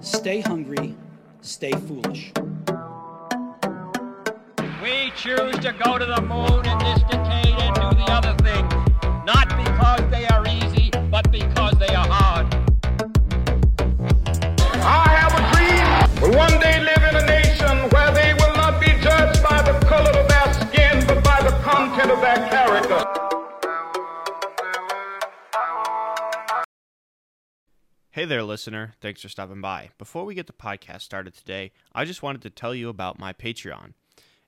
stay hungry, stay foolish. We choose to go to the moon in this decade and do the other there, listener. Thanks for stopping by. Before we get the podcast started today, I just wanted to tell you about my Patreon.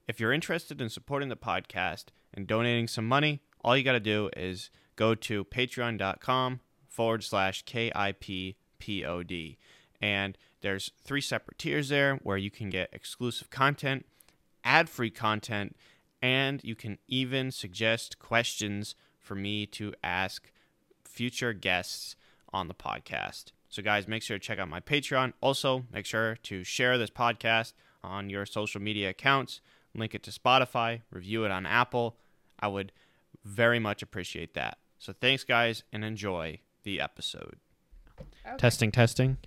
If you're interested in supporting the podcast and donating some money, all you got to do is go to patreon.com forward slash KIPPOD. And there's three separate tiers there where you can get exclusive content, ad free content, and you can even suggest questions for me to ask future guests on the podcast. So, guys, make sure to check out my Patreon. Also, make sure to share this podcast on your social media accounts, link it to Spotify, review it on Apple. I would very much appreciate that. So, thanks, guys, and enjoy the episode. Testing, testing.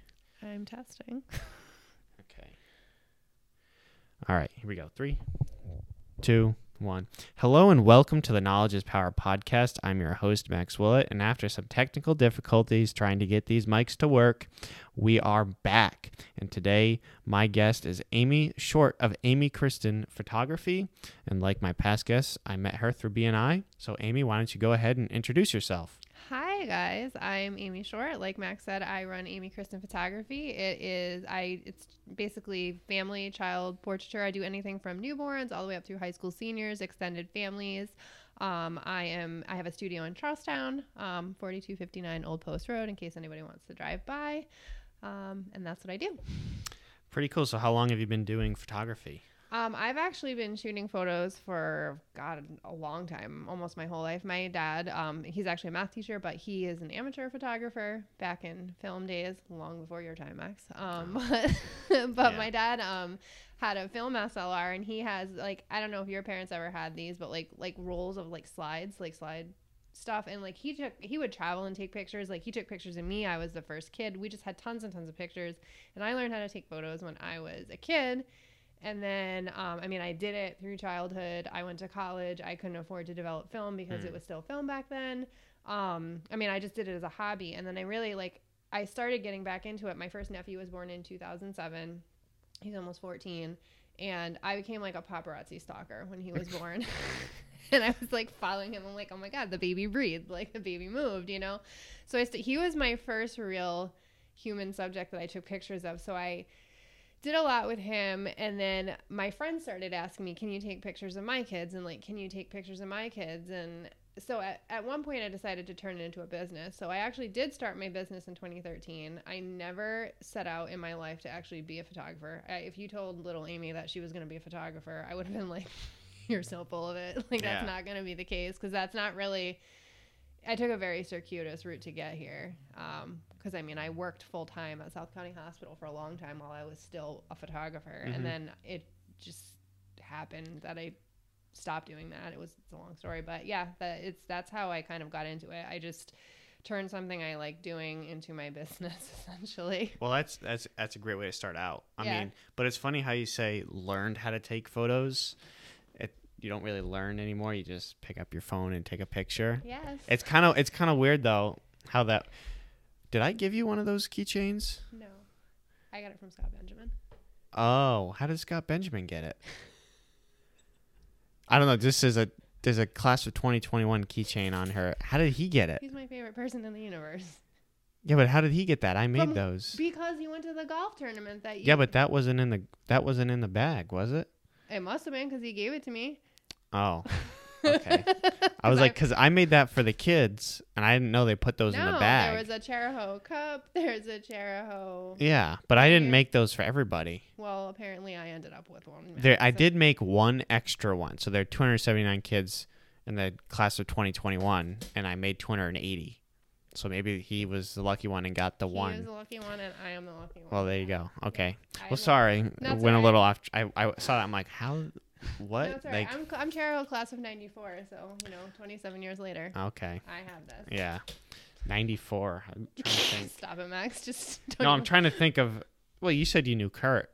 I'm testing. Okay. All right, here we go. Three, two, one. Hello and welcome to the Knowledge is Power podcast. I'm your host, Max Willett, and after some technical difficulties trying to get these mics to work, we are back. And today, my guest is Amy Short of Amy Kristen Photography. And like my past guests, I met her through BNI. So, Amy, why don't you go ahead and introduce yourself? Hi guys, I'm Amy Short. Like Max said, I run Amy Kristen Photography. It is I it's basically family child portraiture. I do anything from newborns all the way up through high school seniors, extended families. Um, I am I have a studio in Charlestown, um, 4259 Old Post Road, in case anybody wants to drive by. Um, and that's what I do. Pretty cool. So, how long have you been doing photography? Um, I've actually been shooting photos for God a long time, almost my whole life. My dad, um, he's actually a math teacher, but he is an amateur photographer back in film days, long before your time, Max. Um, but but Yeah. my dad um, had a film SLR, and he has like I don't know if your parents ever had these, but like like rolls of like slides, like slide stuff. And like he took he would travel and take pictures. Like he took pictures of me. I was the first kid. We just had tons and tons of pictures. And i learned how to take photos when i was a kid and then, um, I mean, I did it through childhood. I went to college. I couldn't afford to develop film because it was still film back then. Um, I mean, I just did it as a hobby. And then I really like, I started getting back into it. My first nephew was born in 2007. He's almost 14. And I became like a paparazzi stalker when he was born. and I was like following him. I'm like, oh my God, the baby breathed. Like the baby moved, you know? So I st- he was my first real human subject that I took pictures of. So I, did a lot with him and then my friends started asking me can you take pictures of my kids? And like can you take pictures of my kids? And so at, at one point i decided to turn it into a business. So i actually did start my business in 2013 i never set out in my life to actually be a photographer. I, if you told little amy that she was going to be a photographer i would have been like you're so full of it. Like that's Yeah. not going to be the case because that's not really I took a very circuitous route to get here. Um, Because I mean, I worked full time at South County Hospital for a long time while I was still a photographer, Mhm. and then it just happened that I stopped doing that. It was it's a long story, but yeah, that it's that's how I kind of got into it. I just turned something I like doing into my business, essentially. Well, that's that's that's a great way to start out. I Yeah. mean, but it's funny how you say learned how to take photos. It you don't really learn anymore. You just pick up your phone and take a picture. Yes. It's kind of it's kind of weird though how that. Did I give you one of those keychains? no, I got it from Scott Benjamin. Oh, how did Scott Benjamin get it? I don't know. This is a there's a class of 2021 keychain on her. How did he get it? He's my favorite person in the universe. Yeah, but how did he get that? I made From- those. Because he went to the golf tournament that year. Yeah, but that wasn't in the that wasn't in the bag, was it? it must have been because he gave it to me. Oh, okay. I was like, because I made that for the kids, and I didn't know they put those no, in the bag. there was a Chariho cup. There's a Chariho. yeah, but I didn't make those for everybody. Well, apparently I ended up with one. There, I did make one extra one, so there are 279 kids in the class of 2021, and I made 280. So maybe he was the lucky one and got the He one. is the lucky one, and I am the lucky one. Well, there you go. Okay. I Well, sorry, went a little off. I, I saw that. I'm like, how? What? No, right. like, I'm I'm Chariho class of '94, so you know, 27 years later, okay. I have this. Yeah. 94. I'm trying to think. Stop it, Max. Just don't No, I'm trying to think of Well, you said you knew Kurt,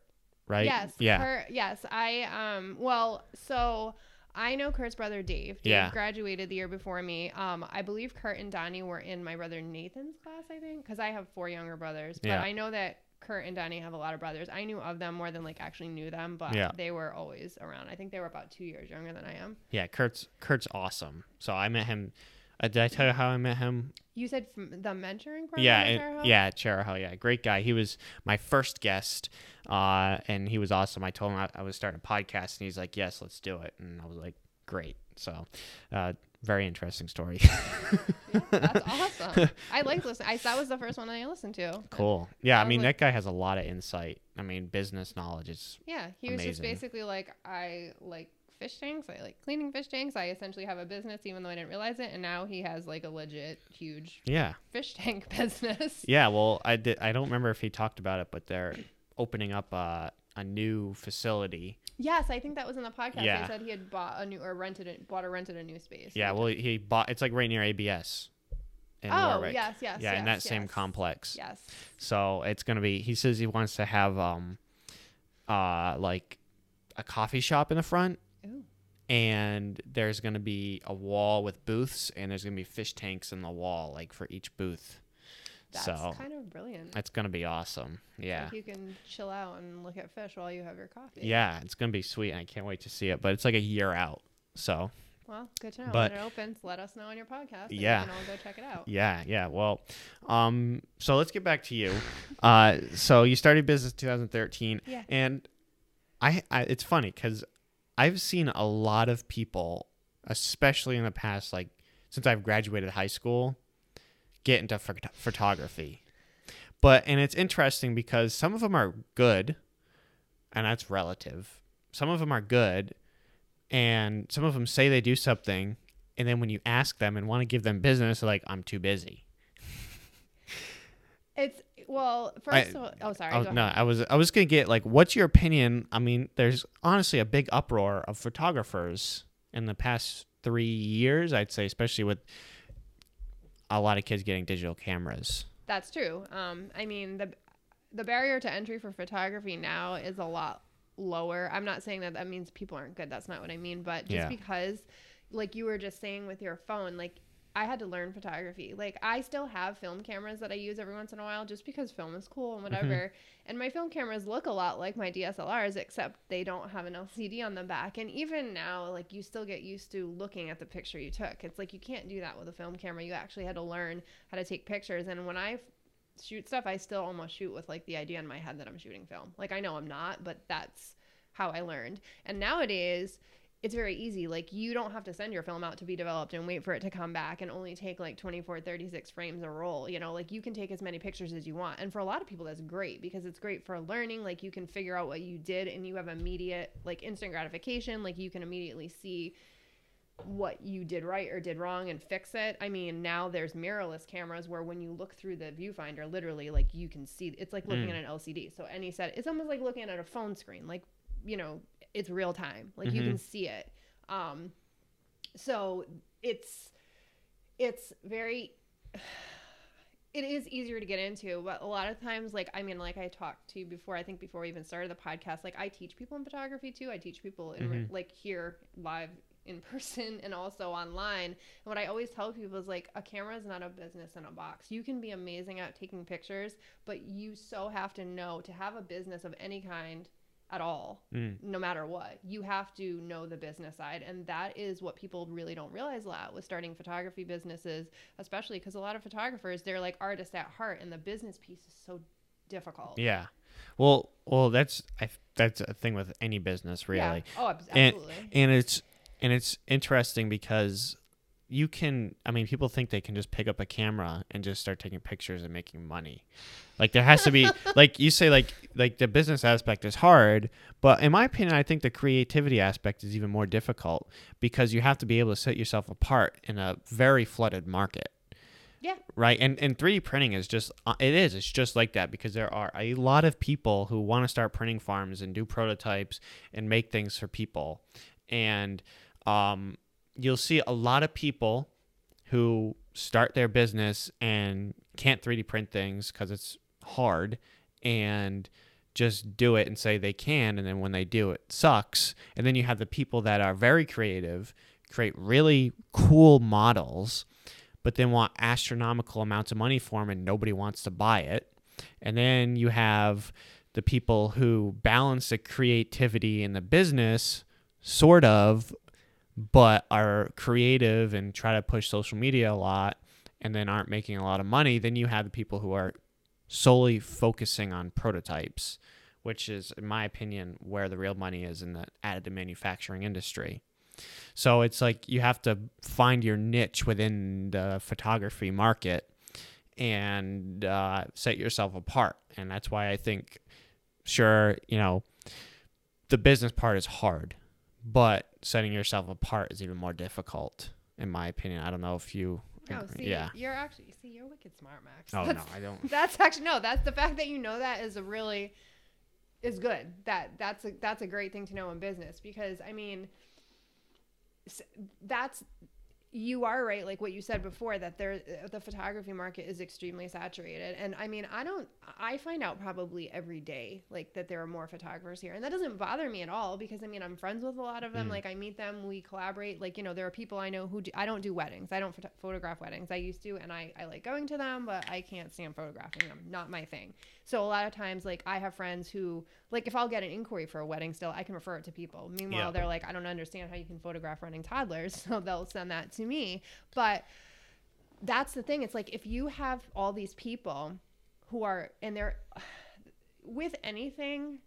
right? Yes. Yeah. Kurt, yes. I um well, so I know Kurt's brother Dave. Dave Yeah. graduated the year before me. Um, I believe Kurt and Donnie were in my brother Nathan's class, I think, because I have four younger brothers. But Yeah. I know that Kurt and Danny have a lot of brothers. I knew of them more than like actually knew them, but Yeah. they were always around. I think they were about two years younger than I am. Yeah, Kurt's Kurt's awesome. So I met him. Uh, did I tell you how I met him? You said from the mentoring program. yeah, and- yeah, Chariho. Yeah, great guy. He was my first guest, uh, and he was awesome. I told him I, I was starting a podcast, and he's like, "Yes, let's do it." And I was like, "Great." So, uh, very interesting story. That's awesome. I like listening. I that was the first one I listened to. cool. Yeah, I I mean like- that guy has a lot of insight. I mean, business knowledge is Yeah, he was just basically like, I like fish tanks. I like cleaning fish tanks. I essentially have a business, even though I didn't realize it. And now he has like a legit huge yeah, fish tank business. yeah. Well, I did. I don't remember if he talked about it, but they're opening up a a new facility. Yes, I think that was in the podcast. Yeah. He said he had bought a new or rented it, bought or rented a new space. Yeah, well, he bought. It's like right near ABS. In Oh, Warwick. yes, yes, Yeah, in that yes, same complex. Yes. So it's gonna be. He says he wants to have um, uh, like a coffee shop in the front, Ooh. and there's gonna be a wall with booths, and there's gonna be fish tanks in the wall, like for each booth. That's so kind of brilliant. it's gonna be awesome. Yeah. Like you can chill out and look at fish while you have your coffee. Yeah, it's gonna be sweet. and I can't wait to see it. But it's like a year out. So Well, good to know. But- when it opens, let us know on your podcast. And Yeah. Can all go check it out. Yeah, yeah. Well, um, so let's get back to you. Uh, so you started business 2013, Yeah. and I, I it's funny because I've seen a lot of people, especially in the past, like since I've graduated high school, get into phot- photography. But and it's interesting because some of them are good, and that's relative. Some of them are good, and some of them say they do something, and then when you ask them and want to give them business, they're like, "I'm too busy." It's well, first I- of all, oh sorry. Oh, go no. I was I was gonna get like, what's your opinion? I mean, there's honestly a big uproar of photographers in the past three years. I'd say, especially with a lot of kids getting digital cameras. That's true. Um, I mean the the barrier to entry for photography now is a lot lower. I'm not saying that that means people aren't good. That's not what I mean. But just Yeah. because, like you were just saying with your phone, like I had to learn photography. Like I still have film cameras that I use every once in a while, just because film is cool and mm-hmm. whatever. And my film cameras look a lot like my DSLRs, except they don't have an LCD on the back. And even now, like you still get used to looking at the picture you took. It's like you can't do that with a film camera. You actually had to learn how to take pictures. And when I shoot stuff, I still almost shoot with like the idea in my head that I'm shooting film. Like I know I'm not, but that's how I learned. And nowadays, it's very easy. Like you don't have to send your film out to be developed and wait for it to come back and only take like 24, 36 frames a roll. You know, like you can take as many pictures as you want. And for a lot of people, that's great because it's great for learning. Like you can figure out what you did and you have immediate, like instant gratification. Like you can immediately see what you did right or did wrong and fix it. I mean, now there's mirrorless cameras where when you look through the viewfinder, literally, like you can see it's like looking mm. at an LCD. So any set, it's almost like looking at a phone screen. Like, you know, it's real time. Like you can see it. Um, so it's it's very it is easier to get into but a lot of times like i mean like i talked to you before i think before we even started the podcast like i teach people in photography too. I teach people in like here live in person and also online. And what i always tell people is like a camera is not a business in a box. You can be amazing at taking pictures but you so have to know to have a business of any kind at all mm. no matter what you have to know the business side and that is what people really don't realize a lot with starting photography businesses especially because a lot of photographers they're like artists at heart and the business piece is so difficult Yeah. Well, well, that's I, that's a thing with any business, really. Yeah. oh ab- and absolutely and it's and it's interesting because you can i mean people think they can just pick up a camera and just start taking pictures and making money. Like there has to be like you say like like the business aspect is hard but in my opinion i think the creativity aspect is even more difficult because you have to be able to set yourself apart in a very flooded market. Yeah. Right? And and 3d printing is just uh, it is. It's just like that because there are a lot of people who want to start printing farms and do prototypes and make things for people. And um you'll see a lot of people who start their business and can't 3d print things because it's hard and just do it and say they can and then when they do it sucks. And then you have the people that are very creative create really cool models but then want astronomical amounts of money for them and nobody wants to buy it. And then you have the people who balance the creativity in the business sort of but are creative and try to push social media a lot and then aren't making a lot of money then you have the people who are solely focusing on prototypes, which is, in my opinion, where the real money is in the additive manufacturing industry. So it's like you have to find your niche within the photography market and uh, set yourself apart. And that's why I think, sure, you know, the business part is hard, but setting yourself apart is even more difficult, in my opinion. I don't know if you. No, see, yeah. you're actually see, you're wicked smart, Max. Oh no, I don't. That's actually no. That's the fact that you know that is a really is good. That that's a that's a great thing to know in business because I mean that's you are right like what you said before that there the photography market is extremely saturated. And i mean i don't i find out probably every day like that there are more photographers here. And that doesn't bother me at all because i mean i'm friends with a lot of them. Mm. like i meet them we collaborate. Like you know there are people i know who do, i don't do weddings. I don't photo- photograph weddings. I used to and I, I like going to them but i can't stand photographing them. Not my thing so a lot of times like i have friends who like if i'll get an inquiry for a wedding still i can refer it to people meanwhile Yeah. they're like i don't understand how you can photograph running toddlers so they'll send that to me but that's the thing it's like if you have all these people who are and they're with anything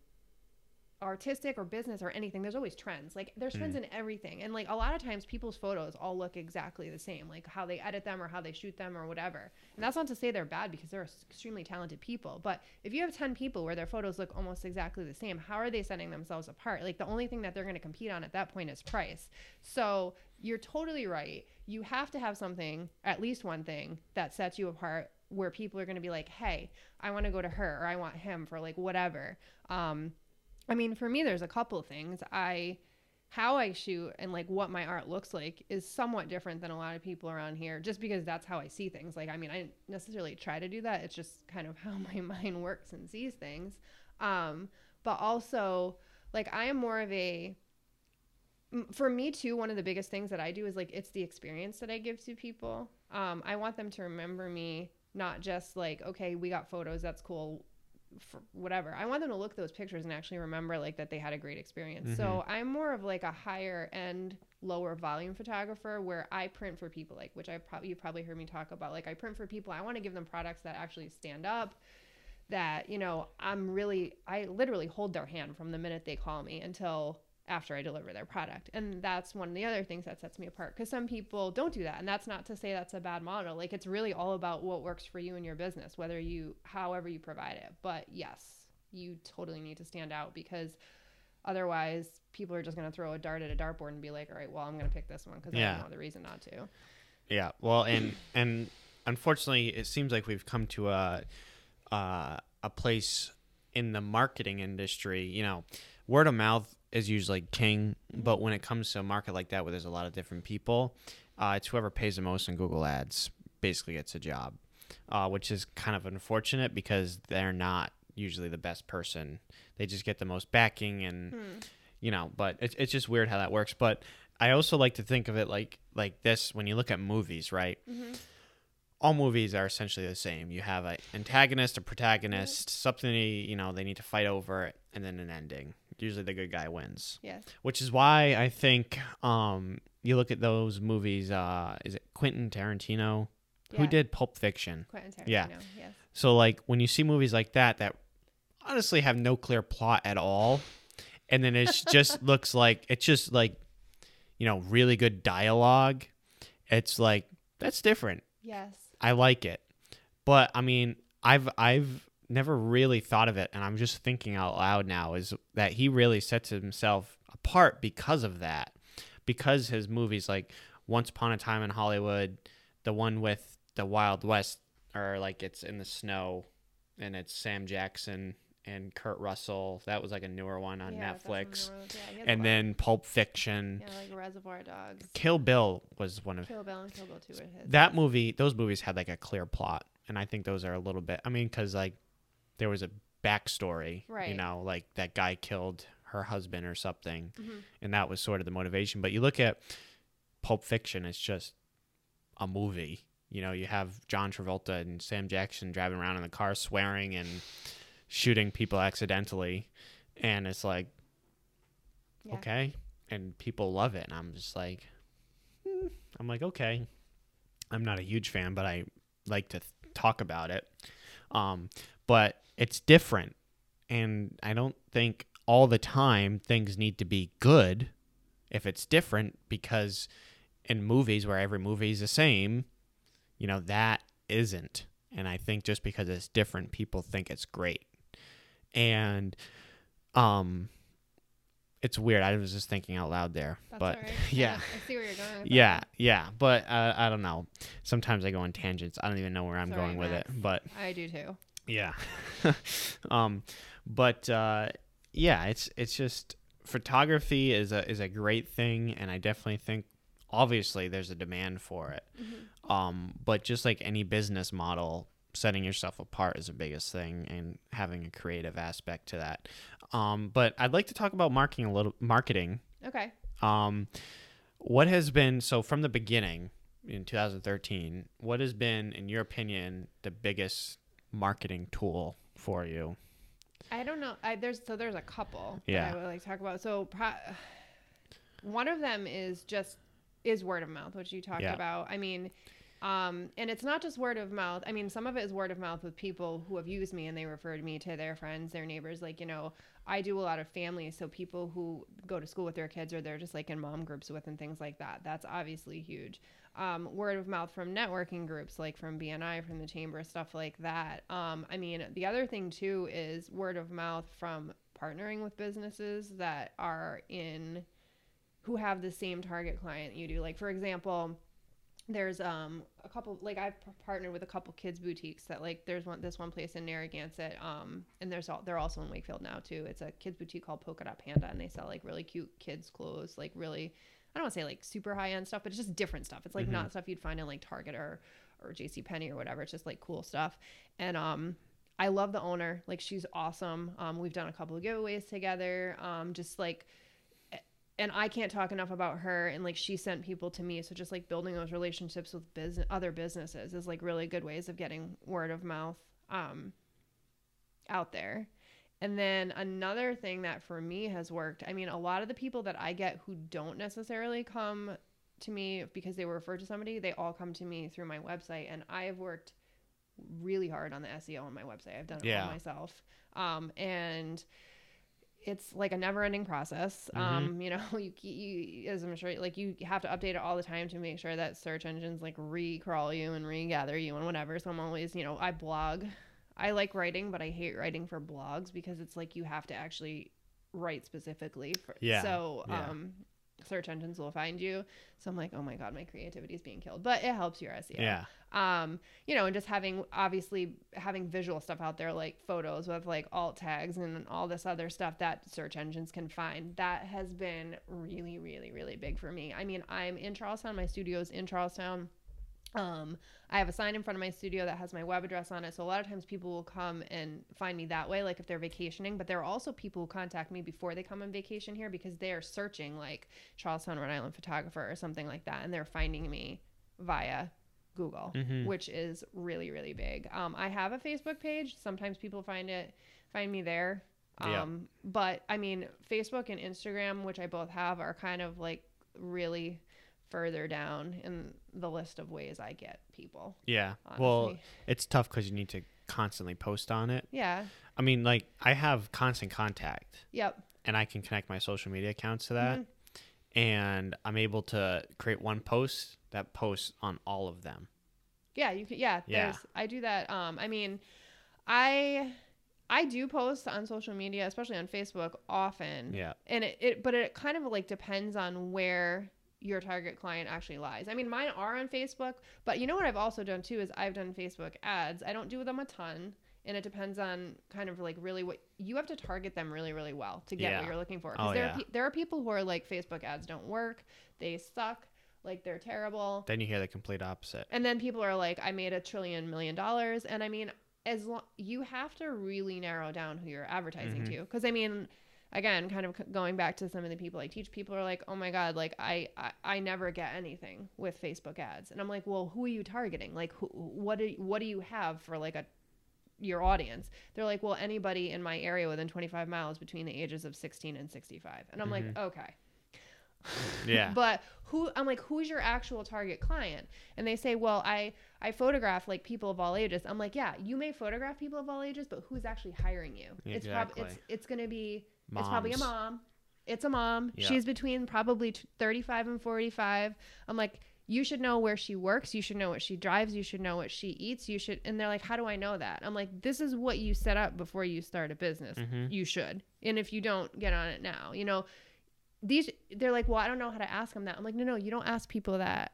artistic or business or anything there's always trends. Like there's trends in everything. And like a lot of times people's photos all look exactly the same like how they edit them or how they shoot them or whatever. And that's not to say they're bad because they're extremely talented people but if you have 10 people where their photos look almost exactly the same how are they setting themselves apart? Like the only thing that they're going to compete on at that point is price. So you're totally right. You have to have something at least one thing that sets you apart where people are going to be like hey i want to go to her or i want him for like whatever. Um I mean, for me, there's a couple of things. I, how I shoot and like what my art looks like is somewhat different than a lot of people around here, just because that's how I see things. Like, I mean, I didn't necessarily try to do that. It's just kind of how my mind works and sees things. Um, but also, like, I am more of a, for me too, one of the biggest things that I do is like it's the experience that I give to people. Um, I want them to remember me, not just like, okay, we got photos, that's cool whatever. I want them to look those pictures and actually remember like that they had a great experience. So mm-hmm. I'm more of like a higher end, lower volume photographer where I print for people like which I probably you probably heard me talk about. Like I print for people. I want to give them products that actually stand up. That you know I'm really I literally hold their hand from the minute they call me until after I deliver their product. And that's one of the other things that sets me apart because some people don't do that. And that's not to say that's a bad model. Like it's really all about what works for you and your business, whether you, however you provide it. But yes, you totally need to stand out because otherwise people are just going to throw a dart at a dartboard and be like, all right, well, I'm going to pick this one because I Yeah. have no other reason not to. Yeah. Well, and and unfortunately, it seems like we've come to a uh, a place in the marketing industry. You know, word of mouth is usually king, but when it comes to a market like that where there's a lot of different people, uh, it's whoever pays the most in Google Ads basically gets a job, uh, which is kind of unfortunate because they're not usually the best person. They just get the most backing and you know but it's, it's just weird how that works. But i also like to think of it like like this when you look at movies right? All movies are essentially the same. You have an antagonist a protagonist something you know they need to fight over and then an ending usually the good guy wins Yes. which is why i think um you look at those movies uh is it quentin tarantino who did pulp fiction Quentin Tarantino. Yeah. Yes. so like when you see movies like that that honestly have no clear plot at all, and then it just looks like it's just like you know really good dialogue. It's like that's different. Yes. I like it, but I mean I've I've never really thought of it, and I'm just thinking out loud now is that he really sets himself apart because of that, because his movies like Once Upon a Time in Hollywood, the one with the Wild West, or like it's in the snow, and it's Sam Jackson and Kurt Russell. That was like a newer one on Yeah, Netflix, yeah, he has a and then Pulp Fiction. Yeah, like Reservoir Dogs. Kill Bill was one of Kill Bill and Kill Bill 2 are his. that movie those movies had like a clear plot and i think those are a little bit i mean because like there was a backstory. Right. You know, like that guy killed her husband or something, Mm-hmm. and that was sort of the motivation. But you look at Pulp Fiction; it's just a movie. You know, you have John Travolta and Sam Jackson driving around in the car swearing and shooting people accidentally, and it's like Yeah. okay, and people love it, and I'm just like, hmm. I'm like okay. I'm not a huge fan, but I like to th- talk about it. Um, but it's different, and I don't think all the time things need to be good if it's different because in movies where every movie is the same, you know, that isn't. And I think just because it's different, people think it's great. And um it's weird. I was just thinking out loud there. That's but right. yeah. I see where you're going. Yeah, that. yeah, but uh, I don't know. Sometimes I go on tangents. I don't even know where I'm all going with it. But I do too. Yeah. um but uh yeah, it's it's just photography is a is a great thing and I definitely think obviously there's a demand for it. Um but just like any business model, setting yourself apart is the biggest thing and having a creative aspect to that. Um but I'd like to talk about marketing a little marketing Okay. um, what has been so from the beginning in 2013? What has been, in your opinion, the biggest marketing tool for you? I don't know. I, there's so there's a couple Yeah. that I would like to talk about. So pro- one of them is just is word of mouth, which you talked Yeah. about. I mean, um, and it's not just word of mouth. I mean, some of it is word of mouth with people who have used me and they referred me to their friends, their neighbors. Like you know, I do a lot of families, so people who go to school with their kids or they're just like in mom groups with and things like that. That's obviously huge. Um, word of mouth from networking groups like from BNI, from the chamber, stuff like that. Um, I mean, the other thing too is word of mouth from partnering with businesses that are in who have the same target client you do. Like for example, there's um a couple like I've partnered with a couple kids boutiques that like there's one this one place in Narragansett um and there's all they're also in Wakefield now too. It's a kids boutique called Polka Dot Panda and they sell like really cute kids clothes like really I don't want to say like super high end stuff but it's just different stuff. It's like not stuff you'd find in like Target or or JC Penney or whatever. It's just like cool stuff. And um I love the owner. Like she's awesome. Um we've done a couple of giveaways together. Um just like and I can't talk enough about her and like she sent people to me so just like building those relationships with business other businesses is like really good ways of getting word of mouth um out there. And then another thing that for me has worked, I mean a lot of the people that I get who don't necessarily come to me because they were referred to somebody, they all come to me through my website and I have worked really hard on the SEO on my website. I've done it Yeah. all myself. Um and it's like a never-ending process. Mm-hmm. Um, you know, you, you as I'm sure, like you have to update it all the time to make sure that search engines like re-crawl you and regather you and whatever. So I'm always, you know, I blog. I like writing, but I hate writing for blogs because it's like you have to actually write specifically for. Yeah, So yeah. um, search engines will find you. So I'm like, oh my god, my creativity is being killed, but it helps your SEO Yeah. um you know and just having obviously having visual stuff out there like photos with like alt tags and all this other stuff that search engines can find that has been really really really big for me i mean i'm in charlestown my studio's in charlestown um i have a sign in front of my studio that has my web address on it so a lot of times people will come and find me that way like if they're vacationing but there are also people who contact me before they come on vacation here because they are searching like charlestown rhode island photographer or something like that and they're finding me via Google, which is really really big. Um, I have a Facebook page. Sometimes people find it find me there. Um, Yeah. but I mean, Facebook and Instagram, which I both have, are kind of like really further down in the list of ways I get people. Yeah. Well, it's tough because you need to constantly post on it. Yeah. I mean, like, I have constant contact Yep. and I can connect my social media accounts to that. Mm-hmm. And I'm able to create one post that posts on all of them. Yeah, you could. Yeah, Yeah. I do that. Um, I mean, I I do post on social media, especially on Facebook, often. Yeah. And it, it but it kind of like depends on where your target client actually lies. I mean, mine are on Facebook, but you know what I've also done too is I've done Facebook ads. I don't do them a ton. And it depends on kind of like really what you have to target them really, really well to get Yeah. what you're looking for. 'Cause Oh, there, yeah. are pe- there are people who are like Facebook ads don't work, they suck, like they're terrible. Then you hear the complete opposite. And then people are like, I made a trillion million dollars. And I mean, as long you have to really narrow down who you're advertising mm-hmm. to because i mean again kind of going back to some of the people i teach people are like oh my god like I, I i never get anything with facebook ads. And i'm like well who are you targeting? Like who, what do what do you have for like a your audience? They're like well anybody in my area within 25 miles between the ages of 16 and 65 and i'm like mm-hmm. okay. Yeah. but who i'm like who's your actual target client? And they say well i i photograph like people of all ages. I'm like yeah you may photograph people of all ages but who's actually hiring you? It's probably it's it's going to be it's probably a mom. It's a mom. Yeah. she's between probably t- 35 and 45 i'm like you should know where she works. You should know what she drives. You should know what she eats. You should and they're like how do i know that? I'm like this is what you set up before you start a business. Mm-hmm. you should. And if you don't get on it now. You know these they're like well i don't know how to ask them that. I'm like no no you don't ask people that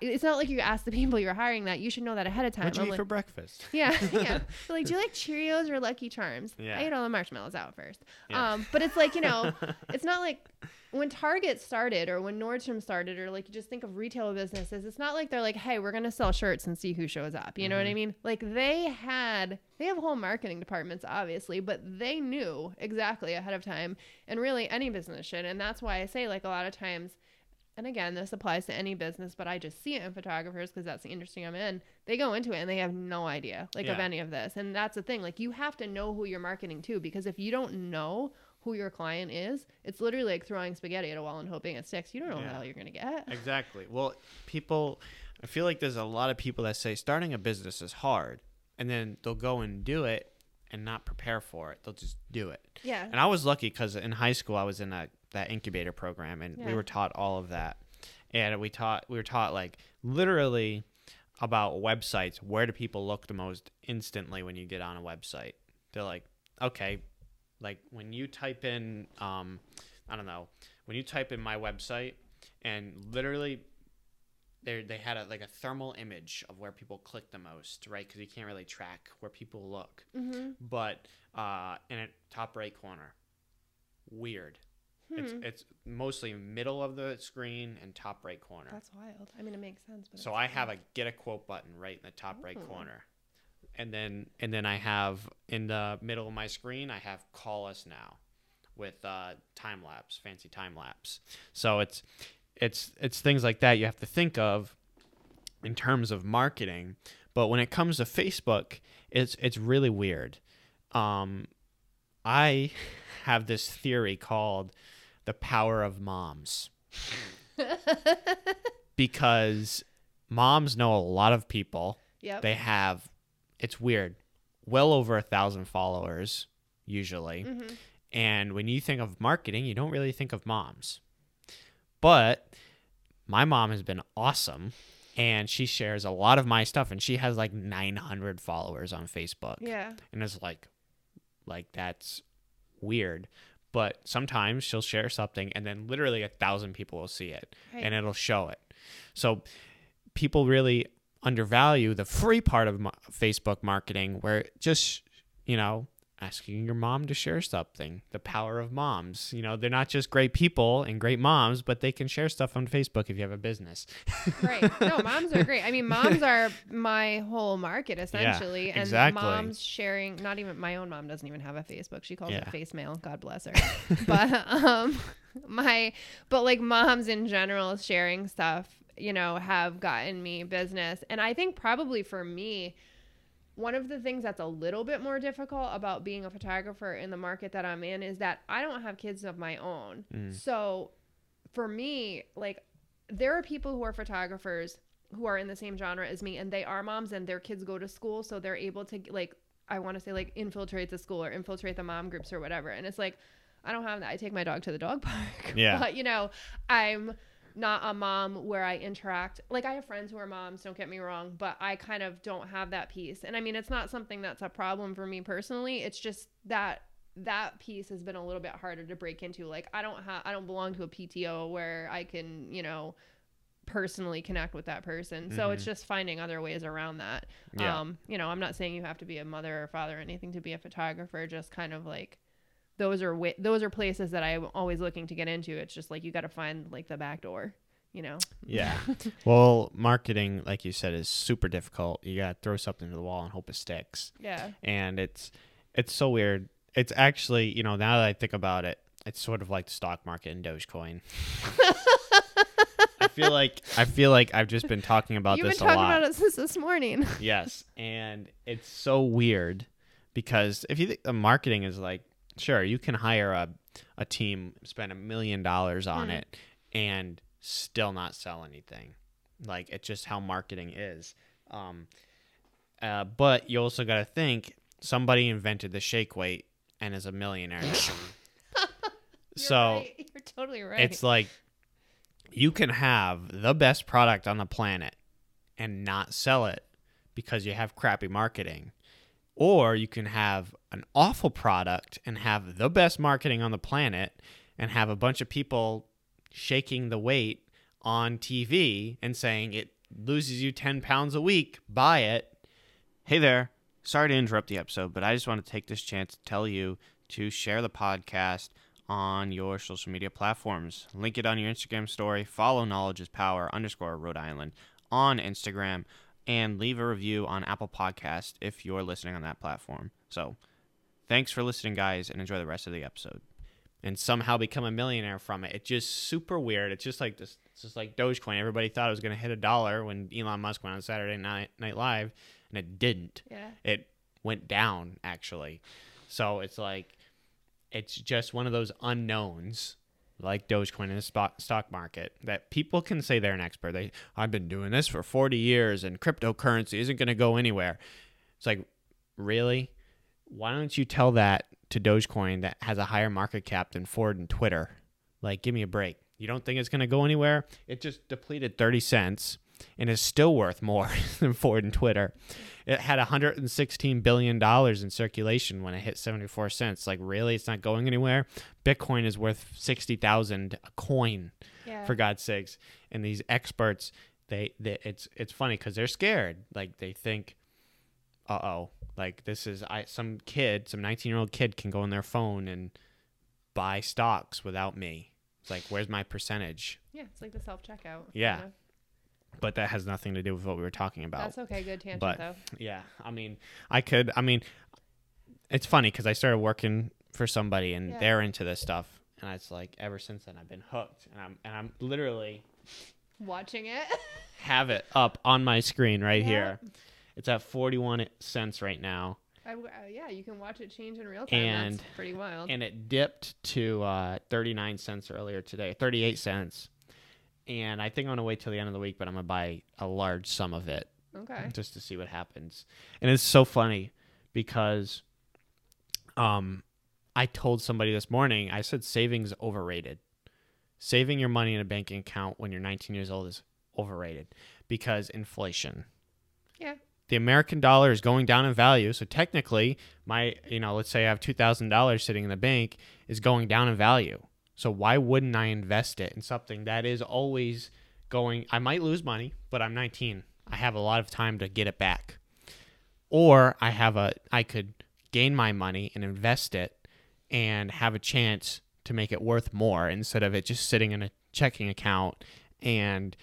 it's not like you ask the people you're hiring that you should know that ahead of time What'd you I'm eat like, for breakfast? yeah yeah They're like do you like cheerios or lucky charms Yeah. i ate all the marshmallows out first Yeah. um but it's like you know it's not like when target started or when nordstrom started or like you just think of retail businesses it's not like they're like hey we're gonna sell shirts and see who shows up you know Mm-hmm. what i mean like they had they have whole marketing departments obviously but they knew exactly ahead of time and really any business should and that's why i say like a lot of times and again, this applies to any business, but I just see it in photographers because that's the industry I'm in. They go into it and they have no idea like of any of this. And that's the thing. Like you have to know who you're marketing to because if you don't know who your client is, it's literally like throwing spaghetti at a wall and hoping it sticks. You don't know what Yeah. the hell you're gonna get. Exactly. Well, people, I feel like there's a lot of people that say starting a business is hard, and then they'll go and do it and not prepare for it. They'll just do it. Yeah. And I was lucky because in high school I was in that that incubator program, and we were taught all of that. And we taught we were taught like literally about websites. Where do people look the most instantly when you get on a website? They're like, okay, like when you type in, um, I don't know, when you type in my website, and literally they they had a like a thermal image of where people click the most, right? Because you can't really track where people look. Mm-hmm. But uh, in a top right corner, weird. It's Hmm. it's mostly middle of the screen and top right corner. That's wild. I mean, it makes sense. But so I have a get a quote button right in the top right Oh. corner, and then and then I have in the middle of my screen I have call us now, with uh, time lapse, fancy time lapse. So it's it's it's things like that you have to think of in terms of marketing. But when it comes to Facebook, it's it's really weird. Um, I have this theory called the power of moms because moms know a lot of people. Yep. They have, it's weird, well over a thousand followers usually. Mm-hmm. And when you think of marketing, you don't really think of moms. But my mom has been awesome and she shares a lot of my stuff and she has like 900 followers on Facebook. yeah. And it's like like that's weird. But sometimes she'll share something and then literally a thousand people will see it Right. and it'll show it. So people really undervalue the free part of Facebook marketing where just, you know, asking your mom to share something, the power of moms. You know, they're not just great people and great moms, but they can share stuff on Facebook if you have a business. Right. No, moms are great. I mean, moms are my whole market essentially, and exactly. moms sharing. Not even my own mom doesn't even have a Facebook. She calls Yeah. it face mail. God bless her. but um, my but like moms in general sharing stuff, you know, have gotten me business, and I think probably for me. One of the things that's a little bit more difficult about being a photographer in the market that I'm in is that I don't have kids of my own. Mm. So for me, like there are people who are photographers who are in the same genre as me and they are moms and their kids go to school so they're able to like I want to say like infiltrate the school or infiltrate the mom groups or whatever. And it's like I don't have that. I take my dog to the dog park. Yeah. But you know, I'm not a mom where I interact. Like I have friends who are moms, don't get me wrong, but I kind of don't have that piece. And I mean, it's not something that's a problem for me personally. It's just that that piece has been a little bit harder to break into. Like I don't have I don't belong to a PTO where I can, you know, personally connect with that person. So it's just finding other ways around that. Yeah. Um, you know, I'm not saying you have to be a mother or father or anything to be a photographer, just kind of like those are wa- those are places that I'm always looking to get into. It's just like you got to find like the back door, you know. Yeah. well, marketing, like you said, is super difficult. You gotta throw something to the wall and hope it sticks. Yeah. And it's it's so weird. It's actually, you know, now that I think about it, it's sort of like the stock market and Dogecoin. I feel like I feel like I've just been talking about You've this been a talking lot. about it since this morning. Yes, and it's so weird because if you think the marketing is like, sure, you can hire a a team, spend a million dollars on Hmm. it, and still not sell anything. Like it's just how marketing is. Um, uh, but you also got to think somebody invented the shake weight and is a millionaire. So right. you're totally right. it's like you can have the best product on the planet and not sell it because you have crappy marketing. Or you can have an awful product and have the best marketing on the planet and have a bunch of people shaking the weight on TV and saying it loses you 10 pounds a week, buy it. Hey there. Sorry to interrupt the episode, but I just want to take this chance to tell you to share the podcast on your social media platforms. Link it on your Instagram story. Follow Knowledge is Power underscore Rhode Island on Instagram and leave a review on Apple Podcast if you're listening on that platform. So thanks for listening, guys, and enjoy the rest of the episode. And somehow become a millionaire from it. It's just super weird. It's just like this. It's just like Dogecoin. Everybody thought it was going to hit a dollar when Elon Musk went on Saturday Night Night Live, and it didn't yeah. it went down actually. So it's like it's just one of those unknowns like Dogecoin in the spot, stock market that people can say they're an expert. They I've been doing this for 40 years and cryptocurrency isn't going to go anywhere. It's like really? Why don't you tell that to Dogecoin that has a higher market cap than Ford and Twitter? Like give me a break. You don't think it's going to go anywhere? It just depleted 30 cents and is still worth more than Ford and Twitter. It had 116 billion dollars in circulation when it hit 74 cents. Like really, it's not going anywhere. Bitcoin is worth 60,000 a coin, Yeah. for God's sakes. And these experts, they, they it's it's funny because they're scared. Like they think, uh oh, like this is I some kid, some 19 year old kid can go on their phone and buy stocks without me. It's like, where's my percentage? Yeah, it's like the self checkout. Yeah. But that has nothing to do with what we were talking about. That's okay. Good tangent But- though. Yeah, I mean, I could. I mean, it's funny because I started working for somebody and Yeah. they're into this stuff, and it's like ever since then I've been hooked, and I'm and I'm literally Watching it. have it up on my screen right Yeah. here. It's at forty one cents right now, I uh, yeah, you can watch it change in real time. And- That's pretty wild. and it dipped to uh, thirty nine cents earlier today, thirty eight cents, and I think I'm gonna wait till the end of the week, but I'm gonna buy a large sum of it okay. just to see what happens. And it's so funny because um I told somebody this morning, I said savings overrated. Saving your money in a banking account when you're 19 years old is overrated because inflation. Yeah. The American dollar is going down in value, so technically my, you know, let's say I have $2,000 sitting in the bank is going down in value. So why wouldn't I invest it in something that is always going I might lose money, but I'm 19. I have a lot of time to get it back. Or I have a I could gain my money and invest it and have a chance to make it worth more instead of it just sitting in a checking account and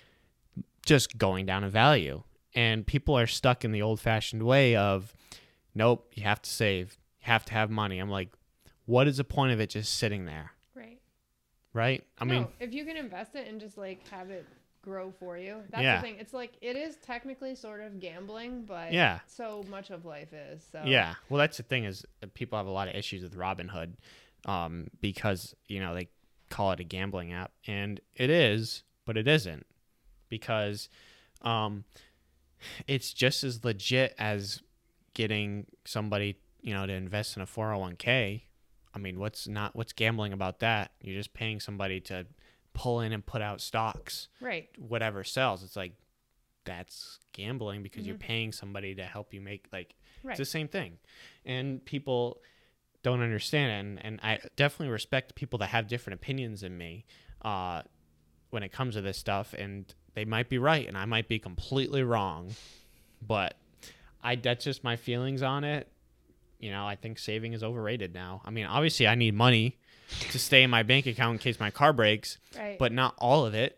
just going down in value. And people are stuck in the old fashioned way of nope, you have to save, you have to have money. I'm like, what is the point of it just sitting there? Right. Right? I mean, if you can invest it and just like have it grow for you, that's Yeah. the thing. It's like it is technically sort of gambling, but Yeah. so much of life is. So Yeah, well, that's the thing is people have a lot of issues with Robinhood um, because you know they call it a gambling app, and it is, but it isn't because um, it's just as legit as getting somebody you know to invest in a four hundred one k. I mean, what's not what's gambling about that? You're just paying somebody to pull in and put out stocks Right. whatever sells. It's like that's gambling because you're paying somebody to help you make like Right. it's the same thing. And people don't understand it and, and I definitely respect people that have different opinions than me uh, when it comes to this stuff and they might be right and I might be completely wrong. But I that's just my feelings on it. You know, I think saving is overrated now. I mean, obviously I need money to stay in my bank account in case my car breaks, Right. but not all of it.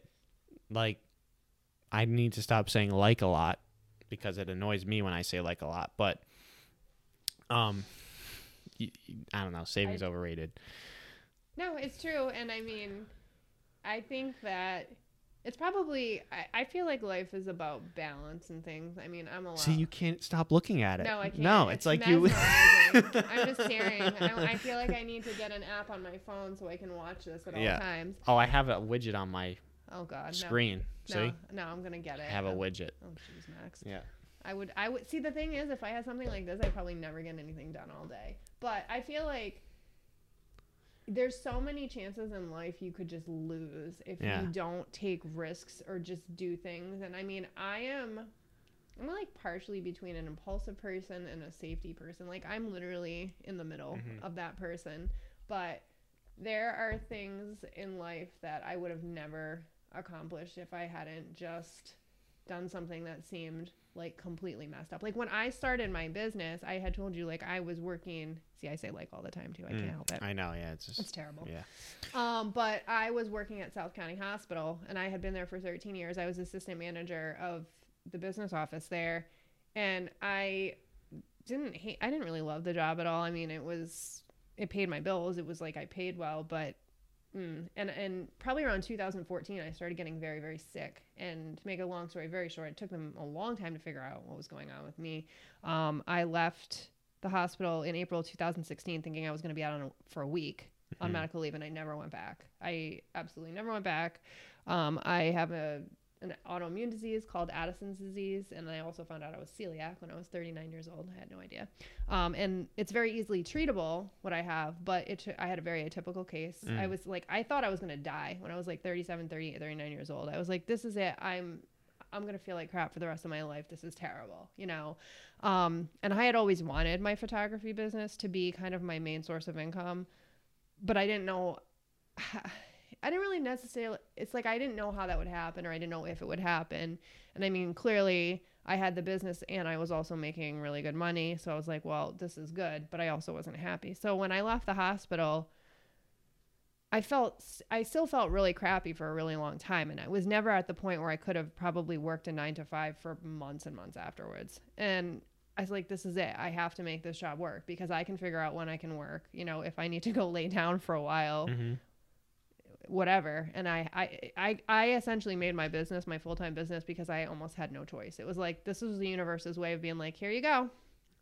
like I need to stop saying like a lot because it annoys me when I say like a lot. But um, I don't know. Savings I- overrated. No, it's true. And I mean, I think that it's probably, I, I feel like life is about balance and things. I mean, I'm a lot. See, you can't stop looking at it. No, I can't. No, it's, like you. I'm just staring. I, I feel like I need to get an app on my phone so I can watch this at all Yeah. times. oh, I have a widget on my Oh God, no. screen. See, No, no, I'm gonna get it. I have a Um, widget. Oh jeez, Max. Yeah. I would I would see the thing is if I had something like this, I'd probably never get anything done all day. But I feel like there's so many chances in life you could just lose if Yeah. you don't take risks or just do things. And I mean, I am I'm like partially between an impulsive person and a safety person. Like I'm literally in the middle Mm-hmm. of that person. But there are things in life that I would have never accomplished if I hadn't just done something that seemed like completely messed up. Like when I started my business, I had told you like I was working. See, I say like all the time too. I can't help it. Mm, I know. Yeah, it's just It's terrible. yeah. Um, but I was working at South County Hospital, and I had been there for 13 years. I was assistant manager of the business office there, and I didn't hate. I didn't really love the job at all. I mean, it was it paid my bills. It was like I paid well, but mm, and and probably around 2014, I started getting very very sick. And to make a long story very short, it took them a long time to figure out what was going on with me. Um, I left the hospital in April 2016, thinking I was going to be out on a, for a week on medical leave, and I never went back. I absolutely never went back. Um, I have a an autoimmune disease called Addison's disease, and I also found out I was celiac when I was 39 years old. I had no idea. Um, and it's very easily treatable what I have, but it I had a very atypical case. I was like, I thought I was gonna die when I was like 37, 38, 39 years old. I was like, this is it. I'm I'm gonna feel like crap for the rest of my life. This is terrible, you know. Um, and I had always wanted my photography business to be kind of my main source of income, but I didn't know. I didn't really necessarily. It's like I didn't know how that would happen, or I didn't know if it would happen. And I mean, clearly, I had the business, and I was also making really good money. So I was like, well, this is good, but I also wasn't happy. So when I left the hospital, I felt I still felt really crappy for a really long time and I was never at the point where I could have probably worked a 9 to 5 for months and months afterwards. And I was like this is it. I have to make this job work because I can figure out when I can work, you know, if I need to go lay down for a while. Mm-hmm. Whatever. And I, I I I essentially made my business my full-time business because I almost had no choice. It was like this was the universe's way of being like, here you go.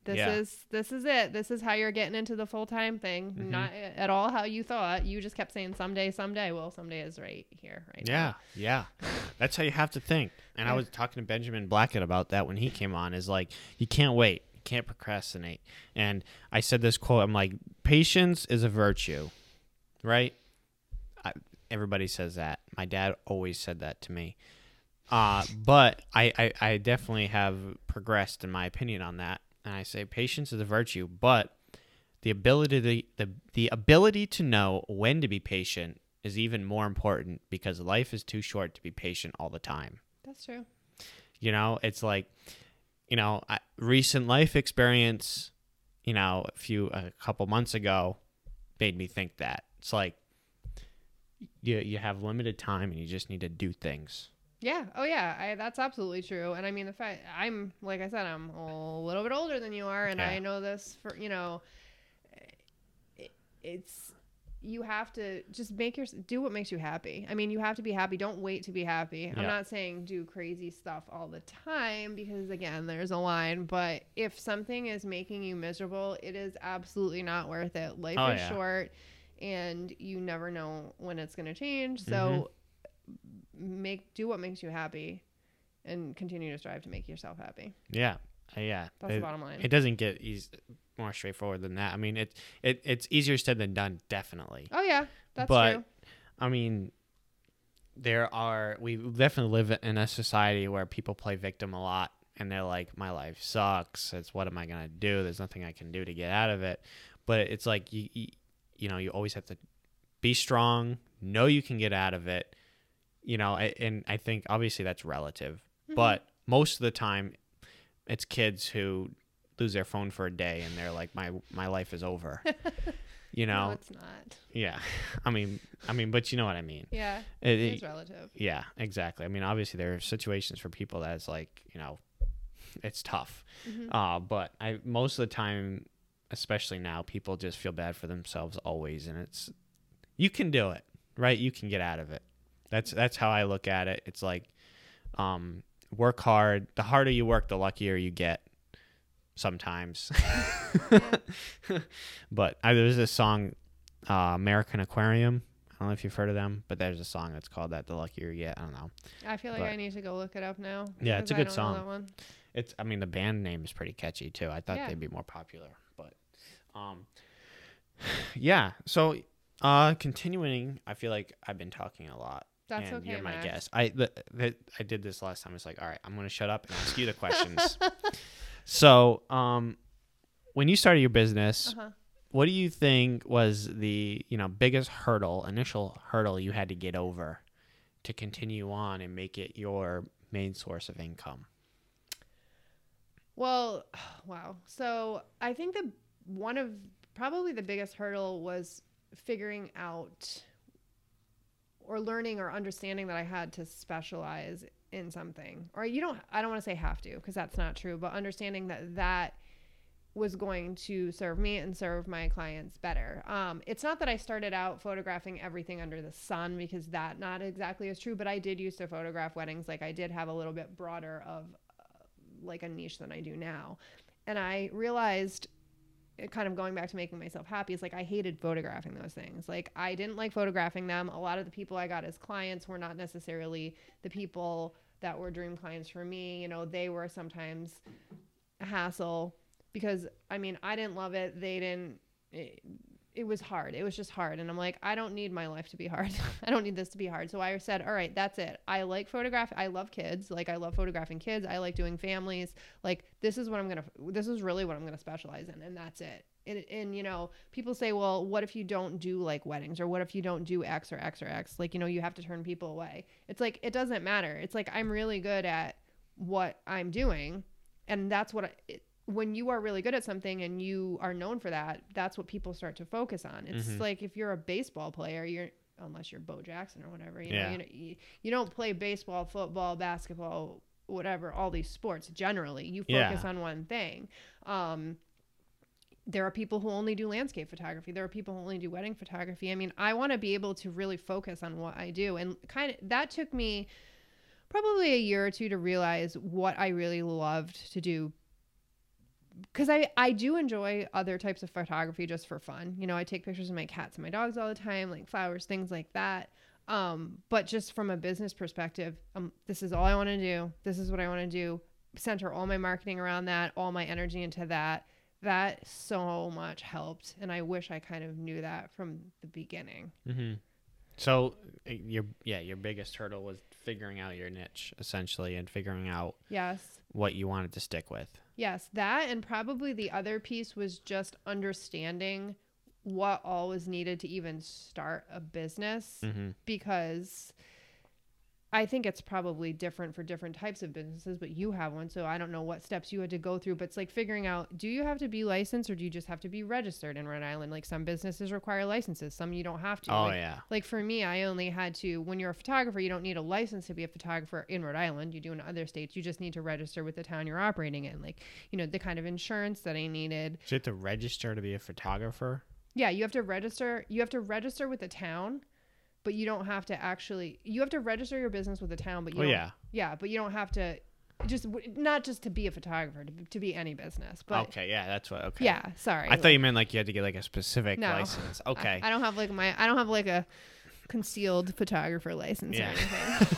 This Yeah. is this is it. This is how you're getting into the full time thing. Mm-hmm. Not uh, at all how you thought. You just kept saying someday, someday. Well, someday is right here, right Yeah, yeah. That's how you have to think. And I was talking to Benjamin Blackett about that when he came on. Is like you can't wait, you can't procrastinate. And I said this quote. I'm like, patience is a virtue, right? Everybody says that. My dad always said that to me. Uh, but I, I, I definitely have progressed in my opinion on that. And I say patience is a virtue, but the ability to, the the ability to know when to be patient is even more important because life is too short to be patient all the time. That's true. You know, it's like, you know, I, recent life experience, you know, a few a couple months ago, made me think that it's like you you have limited time and you just need to do things. Yeah. Oh, yeah. I, that's absolutely true. And I mean, the fact I'm, like I said, I'm a little bit older than you are, and Yeah. I know this for you know, it, it's you have to just make your do what makes you happy. I mean, you have to be happy. Don't wait to be happy. I'm not saying do crazy stuff all the time because again, there's a line. But if something is making you miserable, it is absolutely not worth it. Life Oh, is yeah. short, and you never know when it's going to change. So Mm-hmm. make do what makes you happy and continue to strive to make yourself happy. Yeah, Uh, yeah. That's it, the bottom line. It doesn't get easy, more straightforward than that. I mean, it it it's easier said than done, definitely. oh yeah, that's but true. I mean, there are we definitely live in a society where people play victim a lot, and they're like, "My life sucks. It's what am I gonna do? There's nothing I can do to get out of it." But it's like you you, you know you always have to be strong, know you can get out of it. You know, and I think obviously that's relative, but most of the time, it's kids who lose their phone for a day and they're like, "My my life is over." You know, no, it's not. yeah. I mean, I mean, but you know what I mean. Yeah, It- it's it- relative. yeah, exactly. I mean, obviously there are situations for people that's like, you know, it's tough. Mm-hmm. Uh, but I most of the time, especially now, people just feel bad for themselves always, and it's you can do it, right? You can get out of it. That's that's how I look at it. It's like, um, work hard. The harder you work, the luckier you get. Sometimes, but I, there's this song, uh, American Aquarium. I don't know if you've heard of them, but there's a song that's called that. The luckier you get. I don't know. I feel like But- I need to go look it up now. Yeah, it's a good I know song. that one. It's I mean the band name is pretty catchy too. I thought Yeah. they'd be more popular, um yeah. So uh continuing, I feel like I've been talking a lot. That's and okay, You're my Max. guest. I the, the, I did this last time. It's like, all right, I'm going to shut up and ask you the questions. so, um when you started your business, Uh-huh. what do you think was the, you know, biggest hurdle, initial hurdle you had to get over to continue on and make it your main source of income? Well, wow. So I think that one of probably the biggest hurdle was figuring out or learning or understanding that I had to specialize in something. Or you don't, I don't want to say have to because that's not true, but understanding that that was going to serve me and serve my clients better. Um, it's not that I started out photographing everything under the sun because that not exactly is true, but I did used to photograph weddings. Like I did have a little bit broader of like a niche than I do now. And I realized kind of going back to making myself happy is like I hated photographing those things. Like I didn't like photographing them. A lot of the people I got as clients were not necessarily the people that were dream clients for me. You know, they were sometimes a hassle because I mean, I didn't love it. They didn't eh, it, was hard. It was just hard. And I'm like, I don't need my life to be hard. I don't need this to be hard. So I said, all right, that's it. I like photograph. I love kids. Like I love photographing kids. I like doing families. Like this is what I'm going to, this is really what I'm going to specialize in. And that's it. And, and, you know, people say, well, what if you don't do like weddings or what if you don't do X or X or X? Like, you know, you have to turn people away. It's like, it doesn't matter. It's like, I'm really good at what I'm doing. And that's what I, it, when you are really good at something and you are known for that, that's what people start to focus on. It's Mhm. like if you're a baseball player, you're unless you're Bo Jackson or whatever, you Yeah. know, you, know you, you don't play baseball, football, basketball, whatever, all these sports generally. You Yeah. focus on one thing. Um, there are people who only do landscape photography. There are people who only do wedding photography. I mean, I want to be able to really focus on what I do. And kind of that took me probably a year or two to realize what I really loved to do because I, I do enjoy other types of photography just for fun. You know, I take pictures of my cats and my dogs all the time, like flowers, things like that. Um, but just from a business perspective, um, this is all I want to do. This is what I want to do. Center all my marketing around that, all my energy into that. That so much helped, and I wish I kind of knew that from the beginning. Mm-hmm. So uh, your yeah your biggest hurdle was figuring out your niche essentially and figuring out Yes. what you wanted to stick with. Yes, that and probably the other piece was just understanding what all was needed to even start a business Mm-hmm. because I think it's probably different for different types of businesses, but you have one, so I don't know what steps you had to go through. But it's like figuring out do you have to be licensed or do you just have to be registered in Rhode Island? Like some businesses require licenses, some you don't have to. Oh Like, yeah. like for me, I only had to, when you're a photographer, you don't need a license to be a photographer in Rhode Island. You do in other states. You just need to register with the town you're operating in. Like, you know, the kind of insurance that I needed. So you have to register to be a photographer. Yeah, you have to register. You have to register with the town, but you don't have to actually, you have to register your business with the town, but you Oh don't, yeah. yeah, but you don't have to just, not just to be a photographer, to, to be any business. But okay, yeah, that's what. Okay. yeah, sorry. I thought you meant like you had to get like a specific No. license. I- Okay. I, don't have like my I don't have like a concealed photographer license Yeah. or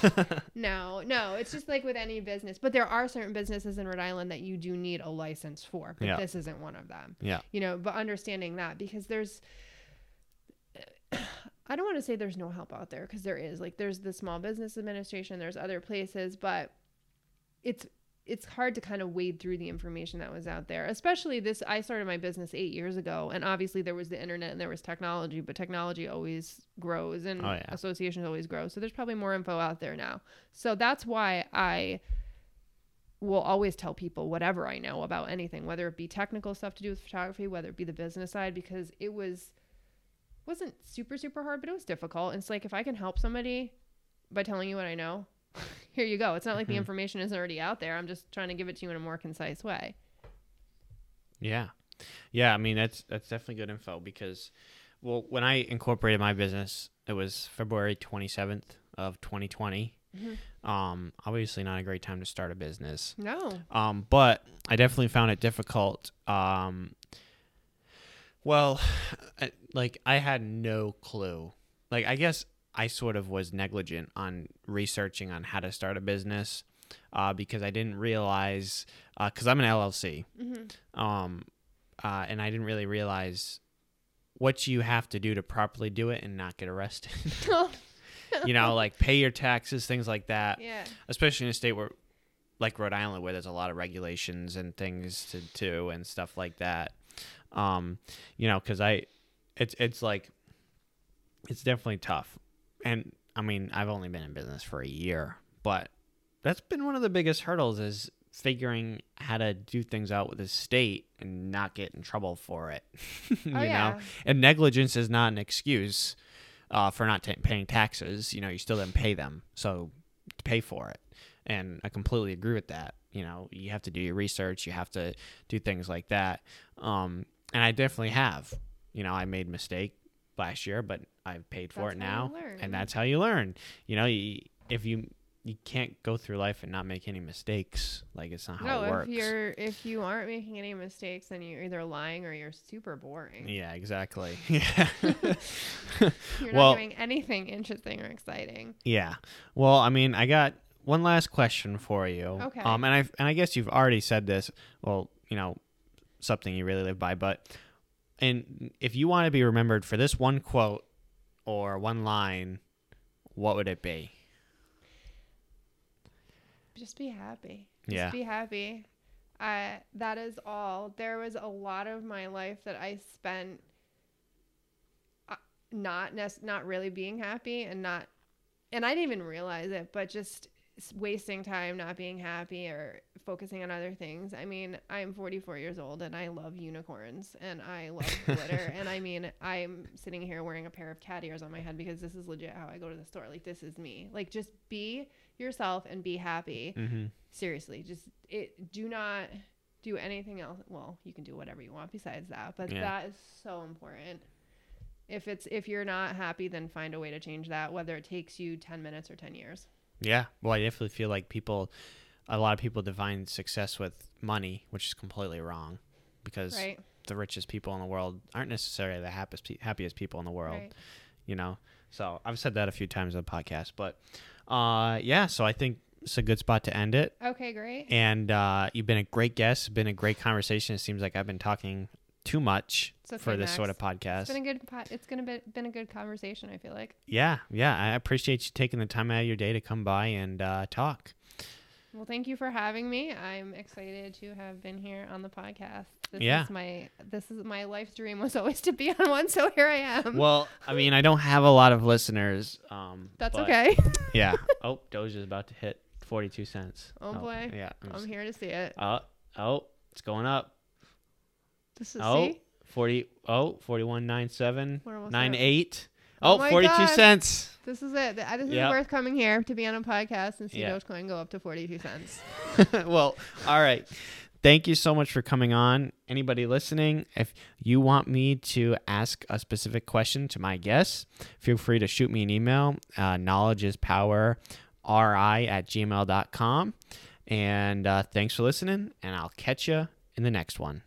anything. no, no, it's just like with any business. But there are certain businesses in Rhode Island that you do need a license for. But Yeah. this isn't one of them. yeah. You know, but understanding that because there's I don't want to say there's no help out there because there is. Like there's the small business administration, there's other places, but it's it's hard to kind of wade through the information that was out there. Especially this I started my business 8 years ago and obviously there was the internet and there was technology, but technology always grows and Oh, yeah. associations always grow. So there's probably more info out there now. So that's why I will always tell people whatever I know about anything, whether it be technical stuff to do with photography, whether it be the business side, because it was wasn't super super hard, but it was difficult. And it's like if I can help somebody by telling you what I know, here you go. It's not like the information isn't already out there. I'm just trying to give it to you in a more concise way. Yeah. Yeah, I mean that's that's definitely good info because well, when I incorporated my business, it was February 27th of 2020. Um obviously not a great time to start a business. No. Um but I definitely found it difficult um well, I- like I had no clue. Like I guess I sort of was negligent on researching on how to start a business uh, because I didn't realize because I'm an LLC, um, uh, and I didn't really realize what you have to do to properly do it and not get arrested. you know, like pay your taxes, things like that. yeah. Especially in a state where, like Rhode Island, where there's a lot of regulations and things to do and stuff like that. Um, you know, because I, it's it's like, it's definitely tough, and I mean, I've only been in business for a year, but that's been one of the biggest hurdles is figuring how to do things out with the state and not get in trouble for it. you Oh, yeah. know, and negligence is not an excuse uh, for not ta paying taxes. You know, you still didn't pay them, so pay for it. And I completely agree with that. You know, you have to do your research. You have to do things like that. Um, and I definitely have. You know, I made a mistake last year, but I've paid for That's it now, and that's how you learn. You know, you, if you you can't go through life and not make any mistakes. Like it's not how no, it works. if you're if you aren't making any mistakes, then you're either lying or you're super boring. Yeah, exactly. Yeah. You're Well- not doing anything interesting or exciting. Yeah. Well, I mean, I got one last question for you. Okay. Um, and I and I guess you've already said this. Well, you know, something you really live by, but and if you want to be remembered for this one quote or one line, what would it be? Just be happy. Just Yeah. be happy. I that is all. There was a lot of my life that I spent uh, not not really being happy and not and I didn't even realize it, but just wasting time not being happy or focusing on other things. I mean, I'm 44 years old and I love unicorns and I love glitter and I mean, I'm sitting here wearing a pair of cat ears on my head because this is legit how I go to the store. Like this is me. Like just be yourself and be happy Mm-hmm. seriously just it do not do anything else well you can do whatever you want besides that but Yeah. that is so important if it's if you're not happy then find a way to change that whether it takes you 10 minutes or 10 years Yeah. Well, I definitely feel like people, a lot of people define success with money, which is completely wrong, because right the richest people in the world aren't necessarily the happiest happiest people in the world. right you know. So I've said that a few times on the podcast, but uh, yeah. So I think it's a good spot to end it. okay great And uh, you've been a great guest. Been a great conversation. It seems like I've been talking too much okay, for this sort of podcast. it's been a good po- it's gonna be been a good conversation i feel like yeah, yeah. I appreciate you taking the time out of your day to come by and uh, talk. well thank you for having me i'm excited to have been here on the podcast this Yeah. is my this is my life's dream was always to be on one so here i am Well, I mean, I don't have a lot of listeners. Um, that's okay Yeah. Oh, Doge is about to hit forty-two cents. Oh, boy. Yeah. I'm i'm just- here to see it Oh, oh, it's going up. This is Oh, see 40 oh 4197 We're almost 98 Oh oh, 42 God. cents This is it. Th- This is Yep. worth coming here to be on a podcast and see Yeah. Dogecoin go up to 42 cents. well all right thank you so much for coming on anybody listening if you want me to ask a specific question to my guests feel free to shoot me an email uh, knowledge is power ri at gmail.com and uh, thanks for listening and i'll catch you in the next one